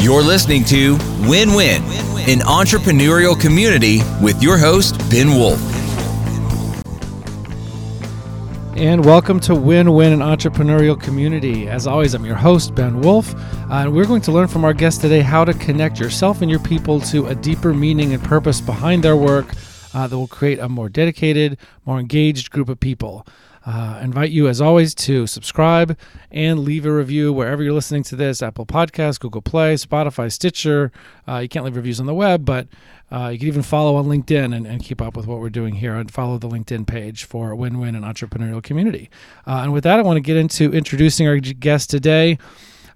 You're listening to Win Win, an entrepreneurial community with your host, Ben Wolf. And welcome to Win Win, an entrepreneurial community. As always, I'm your host, Ben Wolf, uh, and we're going to learn from our guest today how to connect yourself and your people to a deeper meaning and purpose behind their work uh, that will create a more dedicated, more engaged group of people. Uh, invite you, as always, to subscribe and leave a review wherever you're listening to this Apple Podcasts, Google Play, Spotify, Stitcher. Uh, you can't leave reviews on the web, but uh, you can even follow on LinkedIn and, and, keep up with what we're doing here and follow the LinkedIn page for Win Win and Entrepreneurial Community. Uh, and with that, I want to get into introducing our guest today.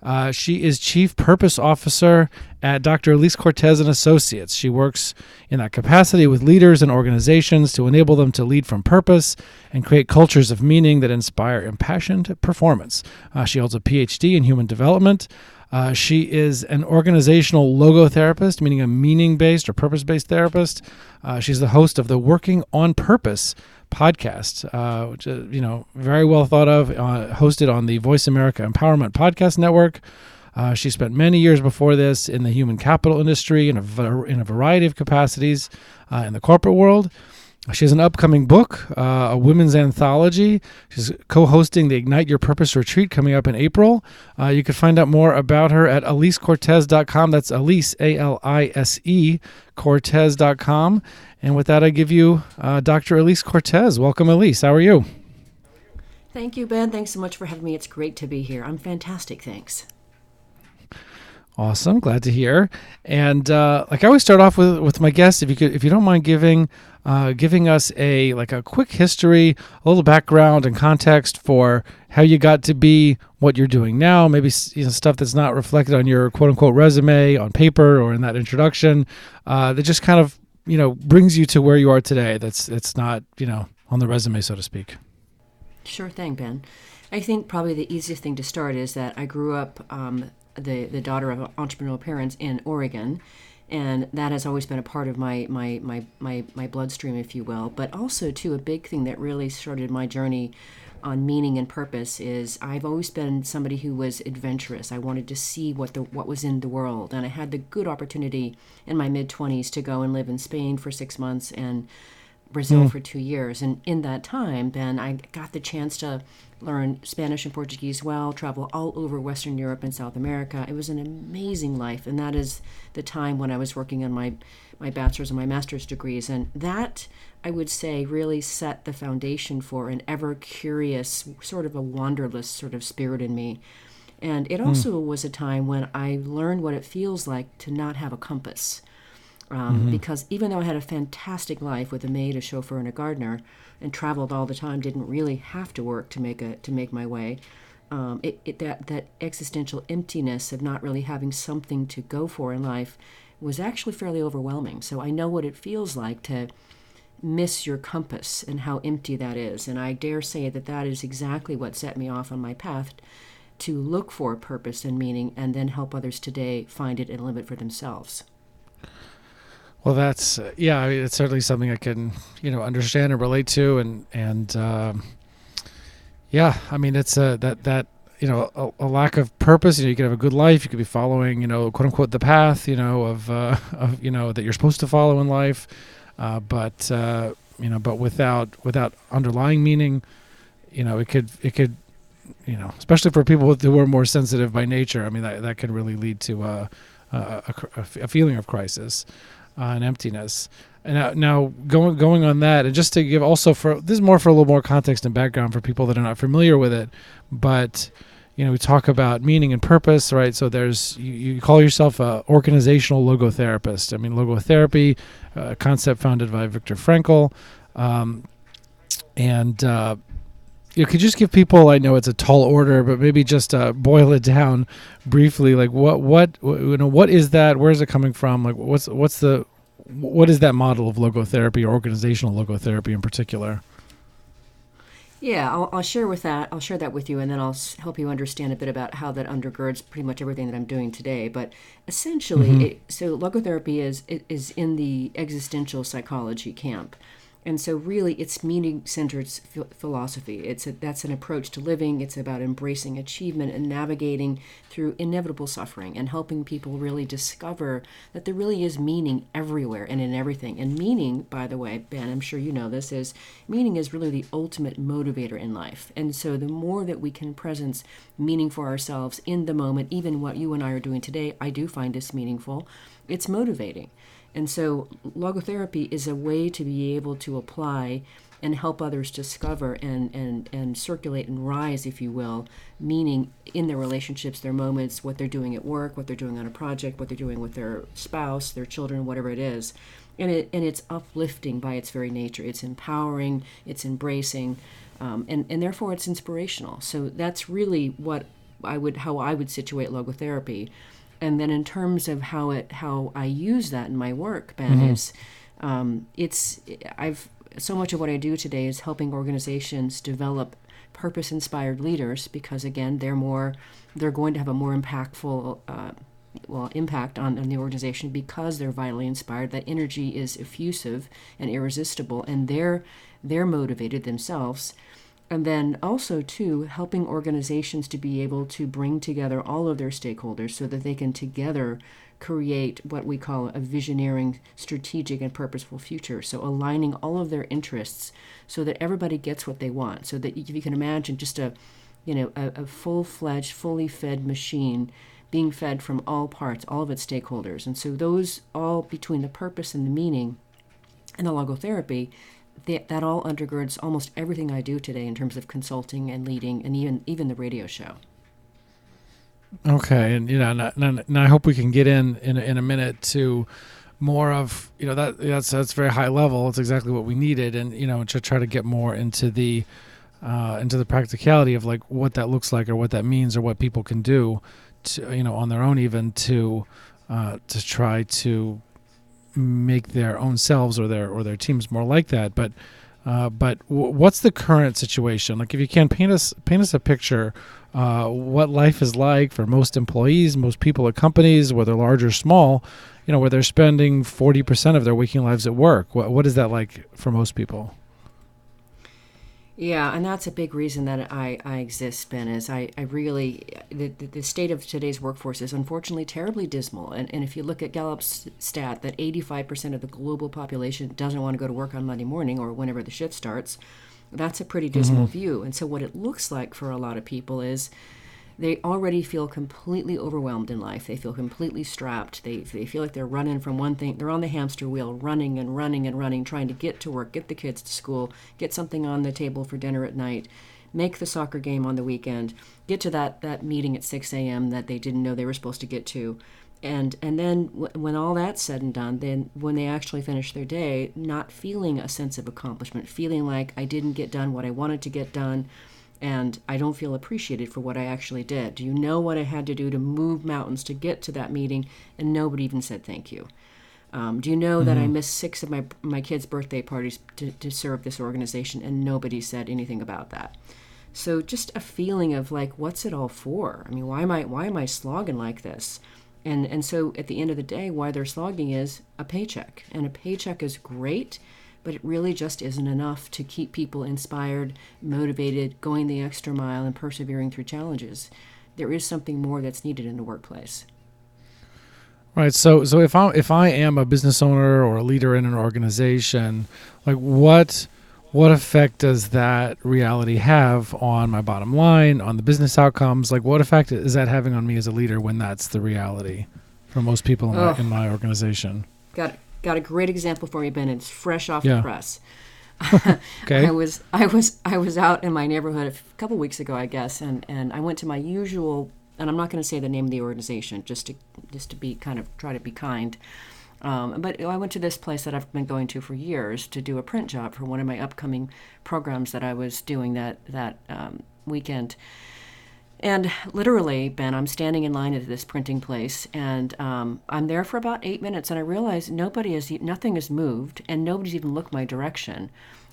Uh, she is Chief Purpose Officer at Dr. Elise Cortez and Associates. She works in that capacity with leaders and organizations to enable them to lead from purpose and create cultures of meaning that inspire impassioned performance. Uh, she holds a PhD in human development. Uh, she is an organizational logotherapist, meaning a meaning based or purpose based therapist. Uh, she's the host of the Working on Purpose podcast, uh, which is, you know, very well thought of, uh, hosted on the Voice America Empowerment Podcast Network. Uh, she spent many years before this in the human capital industry in a, in a variety of capacities uh, in the corporate world. She has an upcoming book, uh, a women's anthology. She's co hosting the Ignite Your Purpose retreat coming up in April. Uh, you can find out more about her at elisecortez.com. That's Elise, A L I S E, Cortez.com. And with that, I give you uh, Dr. Elise Cortez. Welcome, Elise. How are you? Thank you, Ben. Thanks so much for having me. It's great to be here. I'm fantastic. Thanks. Awesome, glad to hear. And uh, like I always start off with with my guests, if you could, if you don't mind giving uh, giving us a like a quick history, a little background and context for how you got to be what you're doing now. Maybe you know stuff that's not reflected on your quote unquote resume on paper or in that introduction. Uh, that just kind of you know brings you to where you are today. That's it's not you know on the resume, so to speak. Sure thing, Ben. I think probably the easiest thing to start is that I grew up um, the, the daughter of entrepreneurial parents in Oregon. And that has always been a part of my, my, my, my, my bloodstream, if you will. But also, too, a big thing that really started my journey on meaning and purpose is I've always been somebody who was adventurous. I wanted to see what the what was in the world, and I had the good opportunity in my mid twenties to go and live in Spain for six months and Brazil mm. for two years. And in that time, Ben, I got the chance to learn Spanish and Portuguese well, travel all over Western Europe and South America. It was an amazing life, and that is the time when I was working on my my bachelor's and my master's degrees, and that I would say really set the foundation for an ever curious, sort of a wanderlust sort of spirit in me. And it hmm. also mm. was a time when I learned what it feels like to not have a compass. Um, mm-hmm. Because even though I had a fantastic life with a maid, a chauffeur, and a gardener, and traveled all the time, didn't really have to work to make a to make my way. Um, it, it, that that existential emptiness of not really having something to go for in life was actually fairly overwhelming. So I know what it feels like to miss your compass and how empty that is. And I dare say that that is exactly what set me off on my path to look for purpose and meaning and then help others today find it and live it for themselves. Well, that's uh, yeah. I mean, it's certainly something I can you know understand and relate to, and and um, yeah. I mean, it's a that that you know a, a, lack of purpose. You know, you could have a good life. You could be following you know quote unquote the path you know of uh, of you know that you're supposed to follow in life, uh, but uh, you know, but without without underlying meaning, you know, it could it could you know, especially for people who are more sensitive by nature. I mean, that that could really lead to uh, a, a, a feeling of crisis uh, and emptiness. And now, now, going going on that, and just to give also for this is more for a little more context and background for people that are not familiar with it, but you know we talk about meaning and purpose, right? So there's you, you call yourself a organizational logotherapist. I mean, logotherapy, a concept founded by Viktor Frankl, um, and uh, you could just give people i know it's a tall order but maybe just uh, boil it down briefly like what what you know what is that where is it coming from like what's what's the what is that model of logotherapy or organizational logotherapy in particular yeah I'll, I'll share with that i'll share that with you and then i'll help you understand a bit about how that undergirds pretty much everything that i'm doing today but essentially mm-hmm. it, so logotherapy is is in the existential psychology camp And so, really, it's meaning centered philosophy. It's a, that's an approach to living. It's about embracing achievement and navigating through inevitable suffering and helping people really discover that there really is meaning everywhere and in everything. And meaning, by the way, Ben, I'm sure you know this, is meaning is really the ultimate motivator in life. And so, the more that we can presence meaning for ourselves in the moment, even what you and I are doing today, I do find this meaningful. It's motivating. And so, logotherapy is a way to be able to apply and help others discover and, and, and circulate and rise, if you will, meaning in their relationships, their moments, what they're doing at work, what they're doing on a project, what they're doing with their spouse, their children, whatever it is. And, it, and it's uplifting by its very nature. It's empowering, it's embracing, um, and, and therefore it's inspirational. So that's really what I would how I would situate logotherapy and then in terms of how it how I use that in my work, Ben, mm-hmm. is um, it's I've so much of what I do today is helping organizations develop purpose inspired leaders because again they're more they're going to have a more impactful uh, well impact on, on the organization because they're vitally inspired that energy is effusive and irresistible and they're they're motivated themselves and then also too helping organizations to be able to bring together all of their stakeholders so that they can together create what we call a visioneering strategic and purposeful future. So aligning all of their interests so that everybody gets what they want. So that if you can imagine just a you know a, a full-fledged fully fed machine being fed from all parts all of its stakeholders. And so those all between the purpose and the meaning and the logotherapy that, that all undergirds almost everything I do today in terms of consulting and leading, and even even the radio show. Okay, and you know, and, I hope we can get in in in a minute to more of you know that that's that's very high level. It's exactly what we needed, and you know to try to get more into the uh, into the practicality of like what that looks like or what that means or what people can do to you know on their own even to uh, to try to make their own selves or their or their teams more like that. But uh, but w- what's the current situation? Like, if you can paint us paint us a picture, uh, what life is like for most employees, most people at companies, whether large or small, you know, where they're spending forty percent of their waking lives at work. What what is that like for most people? Yeah, and that's a big reason that I, I exist, Ben, is I, I really, the, the state of today's workforce is unfortunately terribly dismal. And, and if you look at Gallup's stat that 85% of the global population doesn't want to go to work on Monday morning or whenever the shift starts, that's a pretty dismal mm-hmm. view. And so what it looks like for a lot of people is they already feel completely overwhelmed in life. They feel completely strapped. They, they feel like they're running from one thing. They're on the hamster wheel, running and running and running, trying to get to work, get the kids to school, get something on the table for dinner at night, make the soccer game on the weekend, get to that, that meeting at 6 a.m. that they didn't know they were supposed to get to. And, and then w- when all that's said and done, then when they actually finish their day, not feeling a sense of accomplishment, feeling like I didn't get done what I wanted to get done, and I don't feel appreciated for what I actually did. Do you know what I had to do to move mountains to get to that meeting? And nobody even said thank you. Um, do you know mm-hmm. that I mm-hmm. missed six of my my kids' birthday parties to, to serve this organization, and nobody said anything about that? So just a feeling of like, what's it all for? I mean, why am I why am I slogging like this? And and so at the end of the day, why they're slogging is a paycheck, and a paycheck is great but it really just isn't enough to keep people inspired, motivated, going the extra mile, and persevering through challenges. There is something more that's needed in the workplace. Right. So, so if I if I am a business owner or a leader in an organization, like what what effect does that reality have on my bottom line, on the business outcomes? Like, what effect is that having on me as a leader when that's the reality for most people in, oh. my, in my organization? Got it got a great example for you, Ben. It's fresh off yeah. the press. okay. I was I was I was out in my neighborhood a couple weeks ago, I guess, and, and I went to my usual and I'm not going to say the name of the organization just to just to be kind of try to be kind. Um, but I went to this place that I've been going to for years to do a print job for one of my upcoming programs that I was doing that that um, weekend. And literally, Ben, I'm standing in line at this printing place, and um, I'm there for about eight minutes, and I realize nobody has, nothing has moved, and nobody's even looked my direction.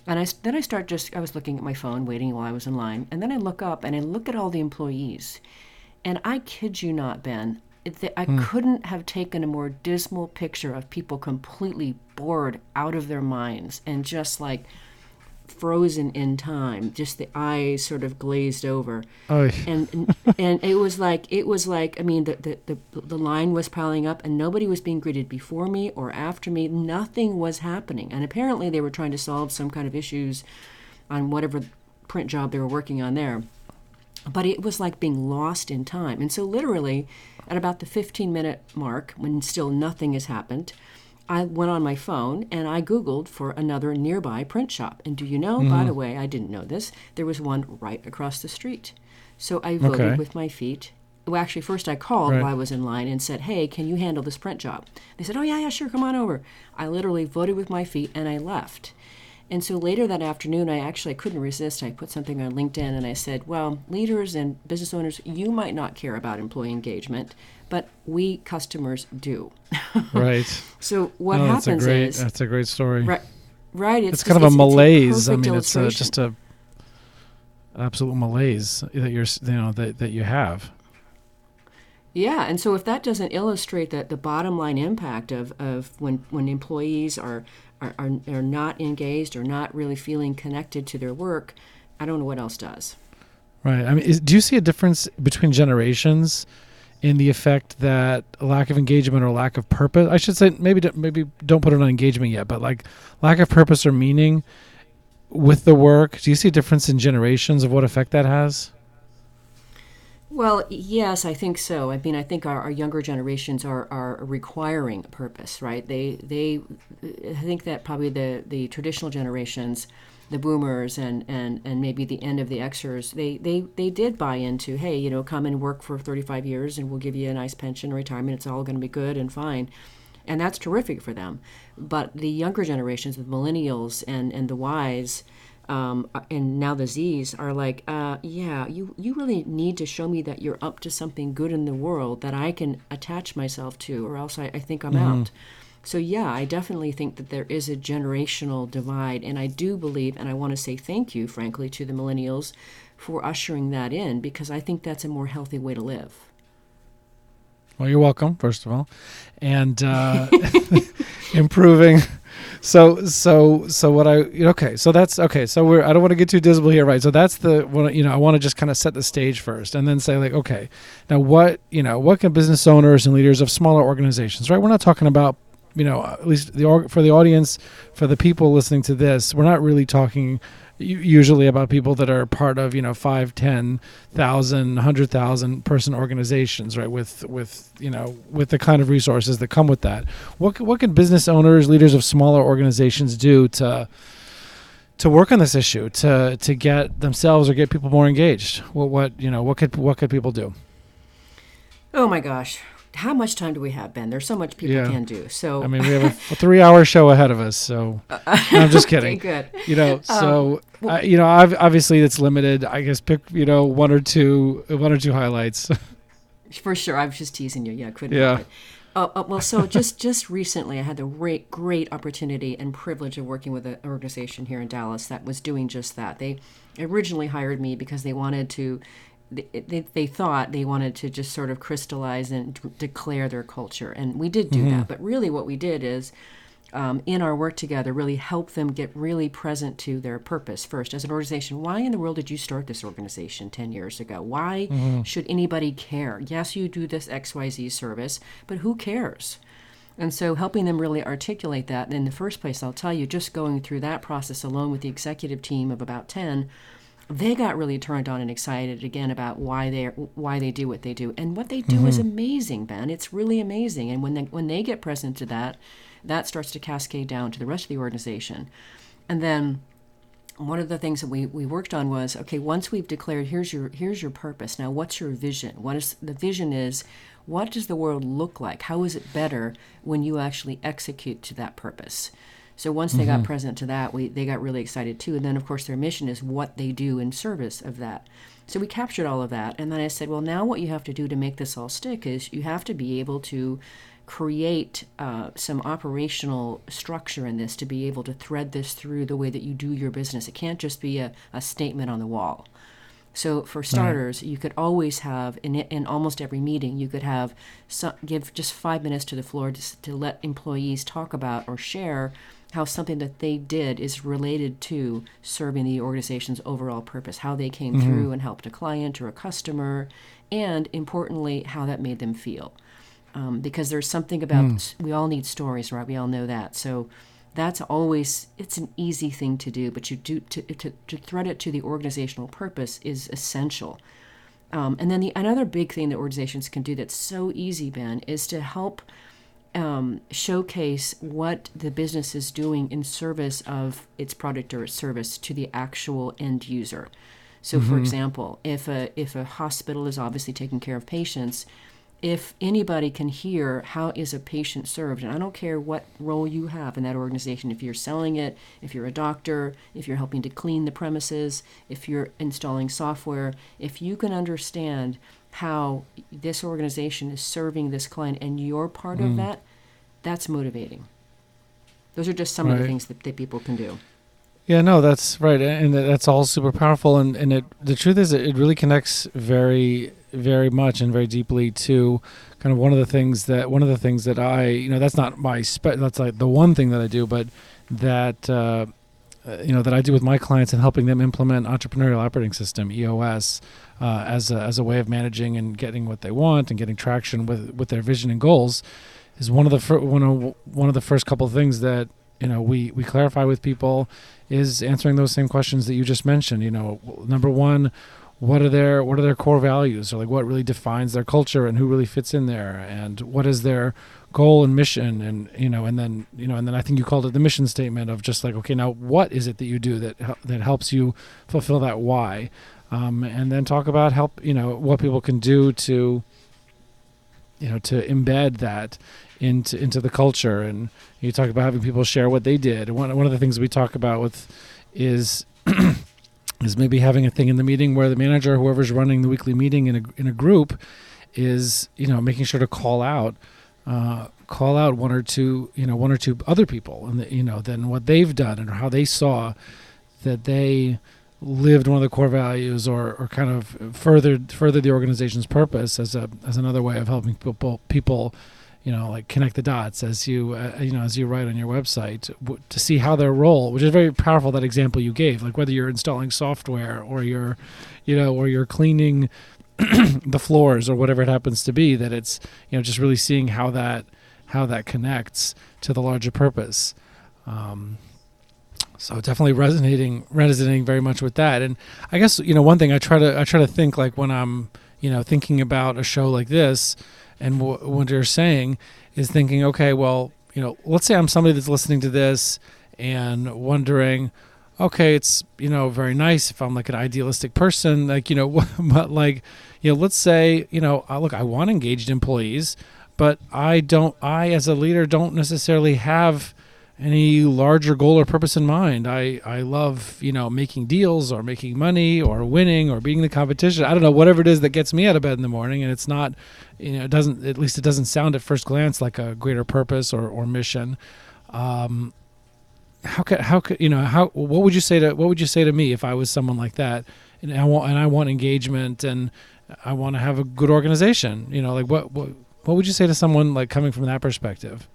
And I, then I start just, I was looking at my phone, waiting while I was in line, and then I look up and I look at all the employees, and I kid you not, Ben, I couldn't have taken a more dismal picture of people completely bored out of their minds and just like frozen in time just the eyes sort of glazed over. And, and and it was like it was like i mean the, the the the line was piling up and nobody was being greeted before me or after me. Nothing was happening. And apparently they were trying to solve some kind of issues on whatever print job they were working on there. But it was like being lost in time. And so, literally, at about the 15 minute mark, when still nothing has happened, I went on my phone and I Googled for another nearby print shop. And do you know, by mm-hmm. the way, I didn't know this, there was one right across the street. So I voted Okay. with my feet. Well, actually, first I called Right. while I was in line and said, Hey, can you handle this print job? They said, Oh, yeah, yeah, sure, come on over. I literally voted with my feet and I left. And so later that afternoon, I actually couldn't resist. I put something on LinkedIn and I said, Well, leaders and business owners, you might not care about employee engagement, but we customers do. right. So what No, that's a great. is, That's a great story. right, right, it's, it's kind of a just- malaise. I perfect mean, it's uh, a, just a an absolute malaise that you're you know that that you have. Yeah, and so if that doesn't illustrate that the bottom line impact of, of when when employees are, are are are not engaged or not really feeling connected to their work, I don't know what else does. Right. I mean, is, do you see a difference between generations in the effect that lack of engagement or lack of purpose? I should say maybe maybe don't put it on engagement yet, but like lack of purpose or meaning with the work. Do you see a difference in generations of what effect that has? Well, yes, I think so. I mean, I think our, our younger generations are, are requiring a purpose, right? They they I think that probably the, the traditional generations, the boomers and, and, and maybe the end of the Xers, they, they, they did buy into, hey, you know, come and work for 35 years and we'll give you a nice pension, retirement. It's all going to be good and fine. And that's terrific for them. But the younger generations, the millennials and, and the Ys, um, and now the Z's are like, uh, yeah, you, you really need to show me that you're up to something good in the world that I can attach myself to, or else I, I think I'm out. So, yeah, I definitely think that there is a generational divide. And I do believe, and I want to say thank you, frankly, to the millennials for ushering that in because I think that's a more healthy way to live. Well, you're welcome, first of all, and uh, improving. So, so, so what I okay? So that's okay. So we're I don't want to get too dismal here, right? So that's the one. You know, I want to just kind of set the stage first, and then say like, okay, now what you know, what can business owners and leaders of smaller organizations, right? We're not talking about you know at least the for the audience for the people listening to this we're not really talking usually about people that are part of you know five ten thousand hundred thousand person organizations right with with you know with the kind of resources that come with that. What what can business owners leaders of smaller organizations do to to work on this issue to to get themselves or get people more engaged? What what you know what could what could people do? Oh my gosh. How much time do we have, Ben? There's so much people Yeah. can do. So i mean we have a, a three hour show ahead of us so no, i'm just okay, kidding good. you know so well- uh, you know I've, obviously it's limited i guess pick you know one or two one or two highlights For sure, I was just teasing you. Yeah, couldn't. Yeah. Uh, uh, well, so just just recently, I had the great great opportunity and privilege of working with an organization here in Dallas that was doing just that. They originally hired me because they wanted to. They, they, thought they wanted to just sort of crystallize and d- declare their culture, and we did do that. But really, what we did is um, in our work together really help them get really present to their purpose first. As an organization why in the world did you start this organization 10 years ago? Why should anybody care? Yes you do this xyz service but who cares? And so helping them really articulate that in the first place i'll tell you just going through that process alone with the executive team of about 10 they got really turned on and excited again about why they why they do what they do. And what they do is mm-hmm. amazing ben. It's really amazing. And when they when they get present to that that starts to cascade down to the rest of the organization. And then one of the things that we, we worked on was okay once we've declared here's your here's your purpose. Now what's your vision? What is the vision is what does the world look like? How is it better when you actually execute to that purpose so once they got present to that we they got really excited too and then of course their mission is what they do in service of that so we captured all of that and then i said well now what you have to do to make this all stick is you have to be able to create uh, some operational structure in this to be able to thread this through the way that you do your business. It can't just be a, a statement on the wall. So for starters, right. you could always have in in almost every meeting, you could have some, give just five minutes to the floor to, to let employees talk about or share how something that they did is related to serving the organization's overall purpose, how they came mm-hmm. through and helped a client or a customer, and importantly, how that made them feel. Um, because there's something about mm. we all need stories, right? We all know that. So that's always it's an easy thing to do, but you do to to, to thread it to the organizational purpose is essential. Um, and then the another big thing that organizations can do that's so easy, Ben, is to help um, showcase what the business is doing in service of its product or its service to the actual end user. So, mm-hmm. for example, if a if a hospital is obviously taking care of patients, if anybody can hear how is a patient served and i don't care what role you have in that organization if you're selling it if you're a doctor if you're helping to clean the premises if you're installing software if you can understand how this organization is serving this client and you're part mm. of that that's motivating those are just some right. of the things that, that people can do yeah, no, that's right, and that's all super powerful. And, and it the truth is, it really connects very very much and very deeply to kind of one of the things that one of the things that I you know that's not my spe- that's like the one thing that I do, but that uh, uh you know that I do with my clients and helping them implement entrepreneurial operating system EOS uh, as a, as a way of managing and getting what they want and getting traction with with their vision and goals is one of the fir- one of one of the first couple of things that you know we we clarify with people is answering those same questions that you just mentioned. You know number one what are their what are their core values or like what really defines their culture and who really fits in there and what is their goal and mission and you know and then you know and then I think you called it the mission statement of just like okay now what is it that you do that that helps you fulfill that why um, and then talk about help you know what people can do to you know to embed that into into the culture. And you talk about having people share what they did. One, one of the things we talk about with is is maybe having a thing in the meeting where the manager, whoever's running the weekly meeting in a in a group, is you know making sure to call out, uh, call out one or two you know one or two other people and the, you know then what they've done and how they saw that they lived one of the core values or, or kind of furthered furthered the organization's purpose as a as another way of helping people people you know like connect the dots as you uh, you know as you write on your website w- to see how their role which is very powerful that example you gave like whether you're installing software or you're you know or you're cleaning the floors or whatever it happens to be that it's you know just really seeing how that how that connects to the larger purpose. Um, so definitely resonating resonating very much with that. And i guess you know one thing i try to i try to think like when i'm you know thinking about a show like this and w- what you're saying is thinking, okay, well, you know, let's say I'm somebody that's listening to this and wondering, okay, it's you know very nice if I'm like an idealistic person, like you know, but like you know, let's say you know, look, I want engaged employees, but I don't, I as a leader don't necessarily have any larger goal or purpose in mind. I, I love, you know, making deals or making money or winning or beating the competition. I don't know, whatever it is that gets me out of bed in the morning. And it's not, you know, it doesn't, at least it doesn't sound at first glance like a greater purpose or, or mission. Um, how could, how could, you know, how, what would you say to, what would you say to me if I was someone like that? And I want, and I want engagement and I want to have a good organization, you know, like what, what, what would you say to someone like coming from that perspective?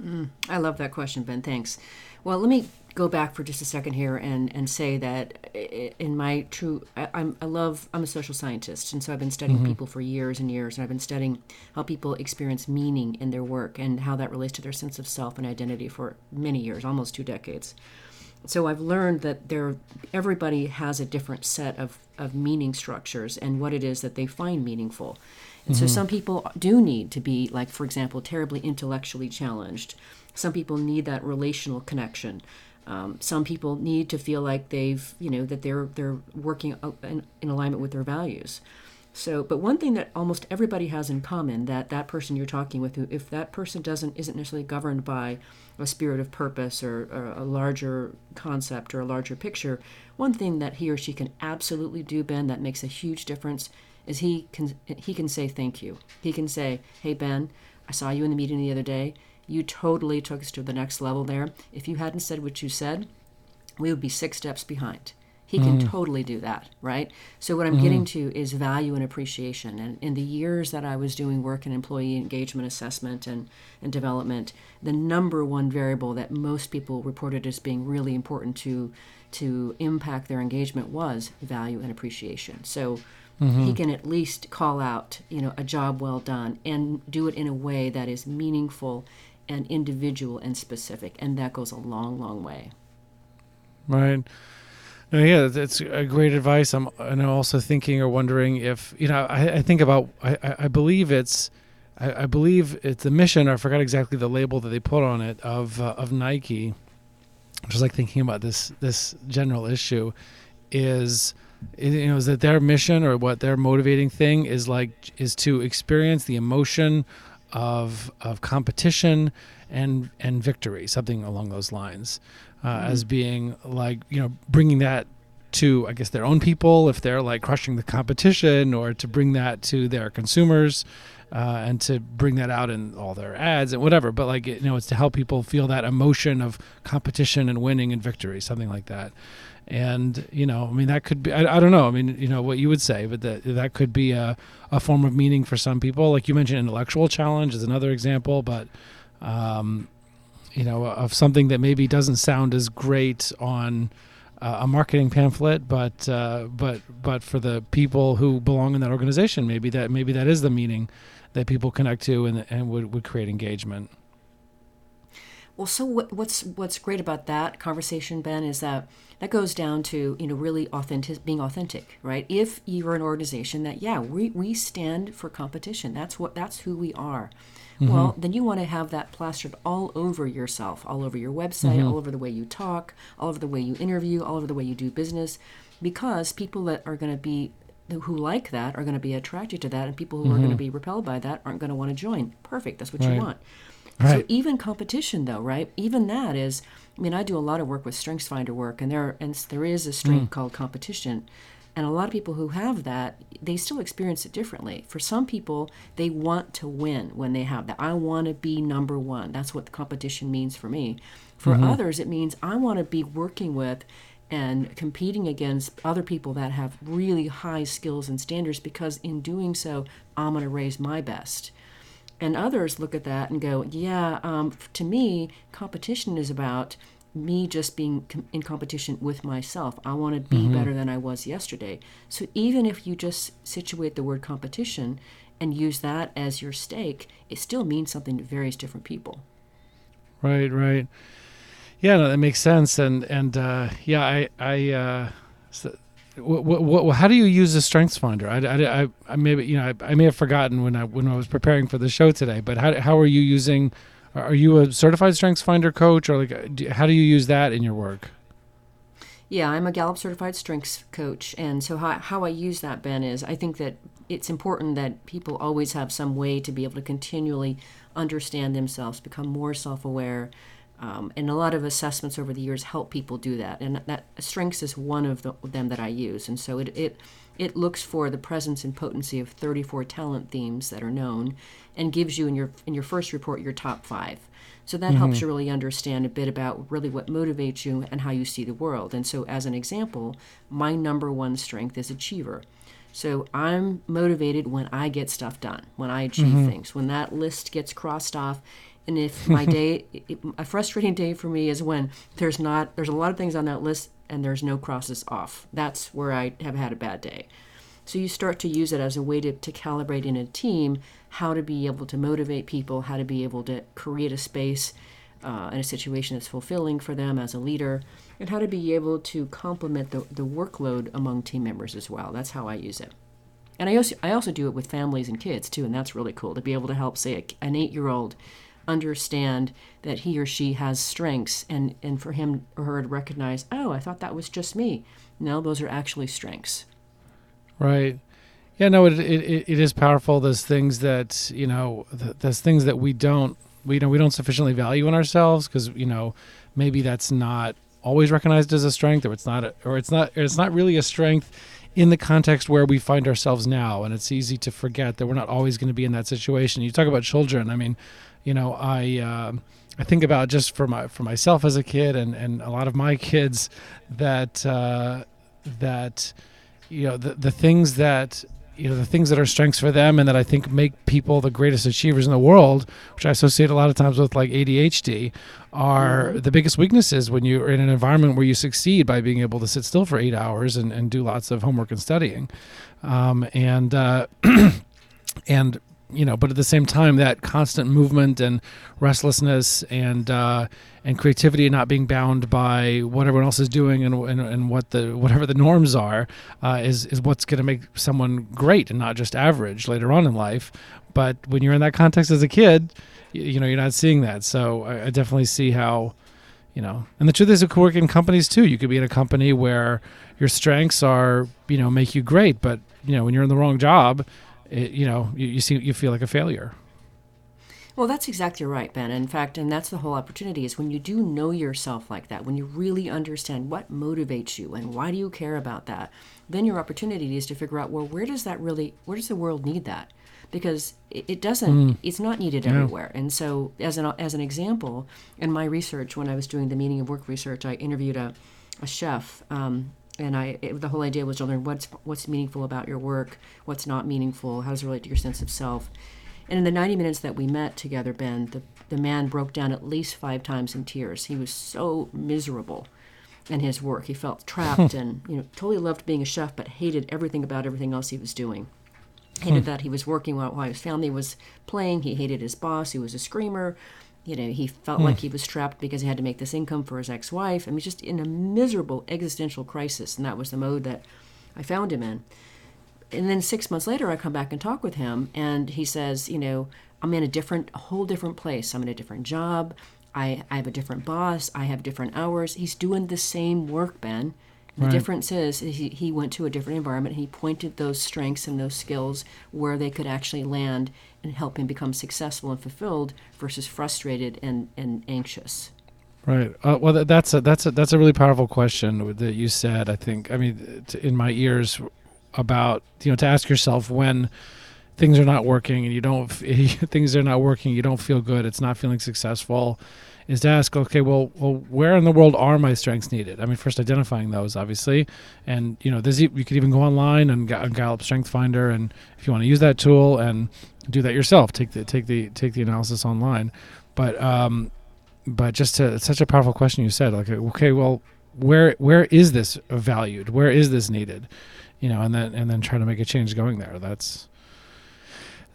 Mm, I love that question, Ben. Thanks. Well, let me go back for just a second here and, and say that in my true, I, am I love, I'm a social scientist. And so I've been studying mm-hmm. people for years and years. And I've been studying how people experience meaning in their work and how that relates to their sense of self and identity for many years, almost two decades. So I've learned that there, everybody has a different set of, of meaning structures and what it is that they find meaningful. And mm-hmm. so some people do need to be, like, for example, terribly intellectually challenged. Some people need that relational connection. Um, some people need to feel like they've, you know, that they're they're working in, in alignment with their values. So, but one thing that almost everybody has in common that that person you're talking with, who, if that person doesn't isn't necessarily governed by a spirit of purpose or, or, a larger concept or a larger picture, one thing that he or she can absolutely do, Ben, that makes a huge difference is he can he can say thank you. He can say, "Hey Ben, I saw you in the meeting the other day. You totally took us to the next level there. If you hadn't said what you said, we would be six steps behind." He can mm. totally do that, right? So, what I'm mm. getting to is value and appreciation. And in the years that I was doing work in employee engagement assessment and, and development, the number one variable that most people reported as being really important to, to impact their engagement was value and appreciation. So, he can at least call out, you know, a job well done and do it in a way that is meaningful and individual and specific. And that goes a long, long way. Right. No, yeah, that's a great advice. I'm and I'm also thinking or wondering if you know I, I think about I, I believe it's I, I believe it's the mission. Or I forgot exactly the label that they put on it of uh, of Nike. Just like thinking about this this general issue is you know is that their mission or what their motivating thing is like is to experience the emotion of of competition and and victory something along those lines uh, as being like you know bringing that to I guess their own people if they're like crushing the competition or to bring that to their consumers uh, and to bring that out in all their ads and whatever. But like you know it's to help people feel that emotion of competition and winning and victory something like that and you know i mean that could be I, I don't know. I mean you know what you would say but that that could be a, a form of meaning for some people. Like you mentioned intellectual challenge is another example but um, you know of something that maybe doesn't sound as great on uh, a marketing pamphlet but uh, but but for the people who belong in that organization maybe that maybe that is the meaning that people connect to and, and would, would create engagement Well, so what, what's what's great about that conversation, Ben, is that that goes down to you know really authentic, being authentic, right? If you're an organization that yeah, we we stand for competition. That's what that's who we are. Mm-hmm. Well, then you want to have that plastered all over yourself, all over your website, mm-hmm. all over the way you talk, all over the way you interview, all over the way you do business, because people that are going to be who like that are going to be attracted to that, and people who are going to mm-hmm. be repelled by that aren't going to want to join. Perfect. That's what you Right. So even competition, though, right? Even that is. I mean, I do a lot of work with Strengths Finder work, and there and there is a strength mm. called competition, and a lot of people who have that, they still experience it differently. For some people, they want to win when they have that. I want to be number one. That's what the competition means for me. For mm-hmm. others, it means I want to be working with and competing against other people that have really high skills and standards because in doing so, I'm going to raise my best. And others look at that and go, yeah, um, to me, competition is about me just being com- in competition with myself. I want to be better than I was yesterday. So even if you just situate the word competition and use that as your stake, it still means something to various different people. Right, right. Yeah, no, that makes sense. And and uh, yeah, I I uh, so, what, what, how do you use the Strengths Finder? I, I, I, maybe you know I, I may have forgotten when I when I was preparing for the show today. But how how are you using? Are you a certified Strengths Finder coach, or like uh, do, how do you use that in your work? Yeah, I'm a Gallup certified strengths coach. And so, how, how I use that, Ben, is I think that it's important that people always have some way to be able to continually understand themselves, become more self aware. Um, and a lot of assessments over the years help people do that. And that strengths is one of the, them that I use. And so, it, it, it looks for the presence and potency of 34 talent themes that are known and gives you in your, in your first report your top five. So that helps you really understand a bit about really what motivates you and how you see the world. And so, as an example, my number one strength is achiever. So I'm motivated when I get stuff done, when I achieve things, when that list gets crossed off. And if my day, it- a frustrating day for me is when there's not, there's a lot of things on that list and there's no crosses off. That's where I have had a bad day. So you start to use it as a way to, to calibrate in a team how to be able to motivate people, how to be able to create a space uh, in a situation that's fulfilling for them as a leader, and how to be able to complement the, the workload among team members as well. That's how I use it. And I also, I also do it with families and kids too, and that's really cool to be able to help, say, a, an eight year old understand that he or she has strengths and, and for him or her to recognize, oh, I thought that was just me. No, those are actually strengths. Right. Yeah. No. It it, it is powerful. Those things that you know. th- There's things that we don't we know we don't sufficiently value in ourselves because you know maybe that's not always recognized as a strength or it's not a, or it's not or it's not really a strength in the context where we find ourselves now and it's easy to forget that we're not always going to be in that situation you talk about children i mean you know i um i think about just for my for myself as a kid and and a lot of my kids that uh that you know the the things that you know the things that are strengths for them and that I think make people the greatest achievers in the world, which I associate a lot of times with like ADHD, are mm-hmm. the biggest weaknesses when you're in an environment where you succeed by being able to sit still for eight hours and, and do lots of homework and studying, um, and uh, and you know, but at the same time, that constant movement and restlessness and uh, and creativity, and not being bound by what everyone else is doing and and, and what the whatever the norms are, uh, is is what's going to make someone great and not just average later on in life. But when you're in that context as a kid, you, you know, you're not seeing that. So I, I definitely see how, you know, and the truth is, it could work in companies too. You could be in a company where your strengths are, you know, make you great, but you know, when you're in the wrong job it, you know, you, you see, you feel like a failure. Well, that's exactly right, Ben. In fact, and that's the whole opportunity is when you do know yourself like that, when you really understand what motivates you and why do you care about that, then your opportunity is to figure out, well, where does that really, where does the world need that? Because it, doesn't, mm. it's not needed yeah. everywhere. And so, as an, as an example, in my research, when I was doing the meaning of work research, I interviewed a, a chef um, and I it, the whole idea was to learn what's what's meaningful about your work, what's not meaningful, how does it relate to your sense of self. And in the 90 minutes that we met together, Ben, the, the man broke down at least five times in tears. He was so miserable in his work. He felt trapped and you know totally loved being a chef, but hated everything about everything else he was doing. Hated hmm. that he was working while, while his family was playing. He hated his boss, who was a screamer you know, he felt like hmm. he was trapped because he had to make this income for his ex-wife. I mean, just in a miserable existential crisis, and that was the mode that I found him in. And then six months later, I come back and talk with him, and he says, you know, I'm in a different, a whole different place. I'm in a different job. I, I have a different boss. I have different hours. He's doing the same work, Ben. The right. difference is he, he went to a different environment. And he pointed those strengths and those skills where they could actually land and help him become successful and fulfilled versus frustrated and, and anxious. Right. Uh, well, that's a that's a that's a really powerful question that you said. I think. I mean, in my ears, about you know to ask yourself when things are not working and you don't things are not working, you don't feel good. It's not feeling successful is to ask, okay, well, well, where in the world are my strengths needed? I mean, first identifying those, obviously, and you know, there's you could even go online and Gallup Strength Finder, and if you want to use that tool and do that yourself, take the take the take the analysis online. But um, but just to, such a powerful question you said, like, okay, well, where where is this valued? Where is this needed? You know, and then and then try to make a change going there. That's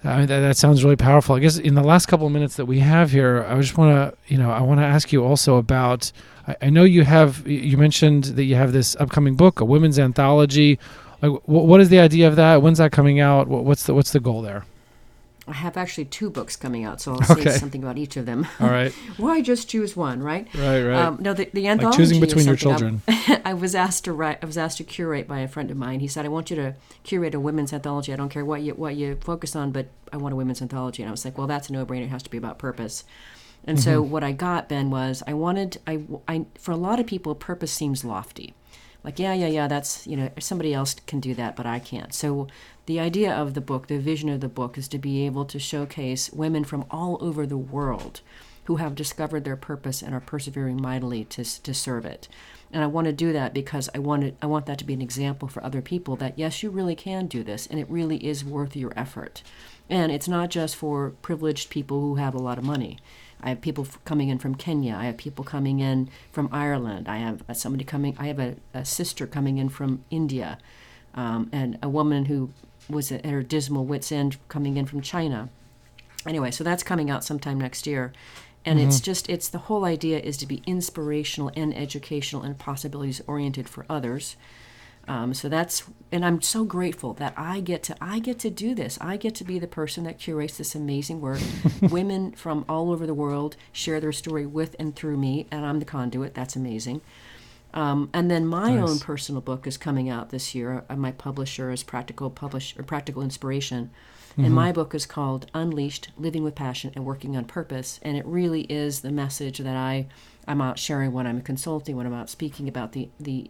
I mean, that, that sounds really powerful. I guess in the last couple of minutes that we have here, I just want to, you know, I want to ask you also about. I, I, know you have. You mentioned that you have this upcoming book, a women's anthology. Like, what is the idea of that? When's that coming out? what's the What's the goal there? I have actually two books coming out, so I'll say something about each of them. All right. Why just choose one, right? Right, right. Um, no, the, the anthology. Like choosing between your children. I was asked to write. I was asked to curate by a friend of mine. He said, "I want you to curate a women's anthology. I don't care what you what you focus on, but I want a women's anthology." And I was like, "Well, that's a no-brainer. It has to be about purpose." And mm-hmm. so what I got, Ben, was I wanted. I, I for a lot of people, purpose seems lofty like yeah yeah yeah that's you know somebody else can do that but i can't so the idea of the book, the vision of the book, is to be able to showcase women from all over the world who have discovered their purpose and are persevering mightily to, to serve it. And I want to do that because I want it, I want that to be an example for other people that yes, you really can do this, and it really is worth your effort. And it's not just for privileged people who have a lot of money. I have people coming in from Kenya. I have people coming in from Ireland. I have somebody coming. I have a, a sister coming in from India, um, and a woman who was at her dismal wits end coming in from China. Anyway, so that's coming out sometime next year. And mm-hmm. it's just it's the whole idea is to be inspirational and educational and possibilities oriented for others. Um, so that's and I'm so grateful that I get to I get to do this. I get to be the person that curates this amazing work. Women from all over the world share their story with and through me, and I'm the conduit. That's amazing. Um, and then my nice. own personal book is coming out this year. Uh, my publisher is Practical Publish or Practical Inspiration, mm-hmm. and my book is called Unleashed: Living with Passion and Working on Purpose. And it really is the message that I I'm out sharing when I'm consulting, when I'm out speaking about the the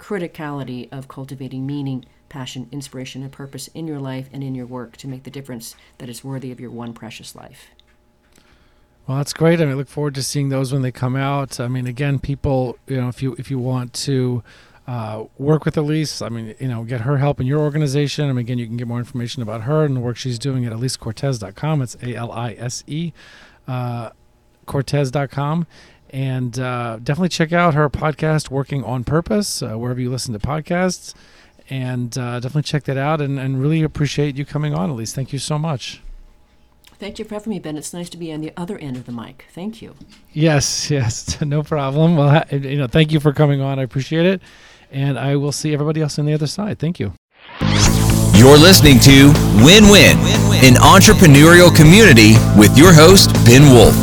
criticality of cultivating meaning, passion, inspiration, and purpose in your life and in your work to make the difference that is worthy of your one precious life. Well, that's great. I mean, I look forward to seeing those when they come out. I mean, again, people, you know, if you if you want to uh, work with Elise. I mean, you know, get her help in your organization. And again, you can get more information about her and the work she's doing at elisecortez.com. It's A L I S E uh, Cortez.com. And uh, definitely check out her podcast, Working on Purpose, uh, wherever you listen to podcasts. And uh, definitely check that out and, and really appreciate you coming on, Elise. Thank you so much. Thank you for having me, Ben. It's nice to be on the other end of the mic. Thank you. Yes, yes, no problem. Well, you know, thank you for coming on. I appreciate it. And I will see everybody else on the other side. Thank you. You're listening to Win Win, an entrepreneurial community with your host, Ben Wolf.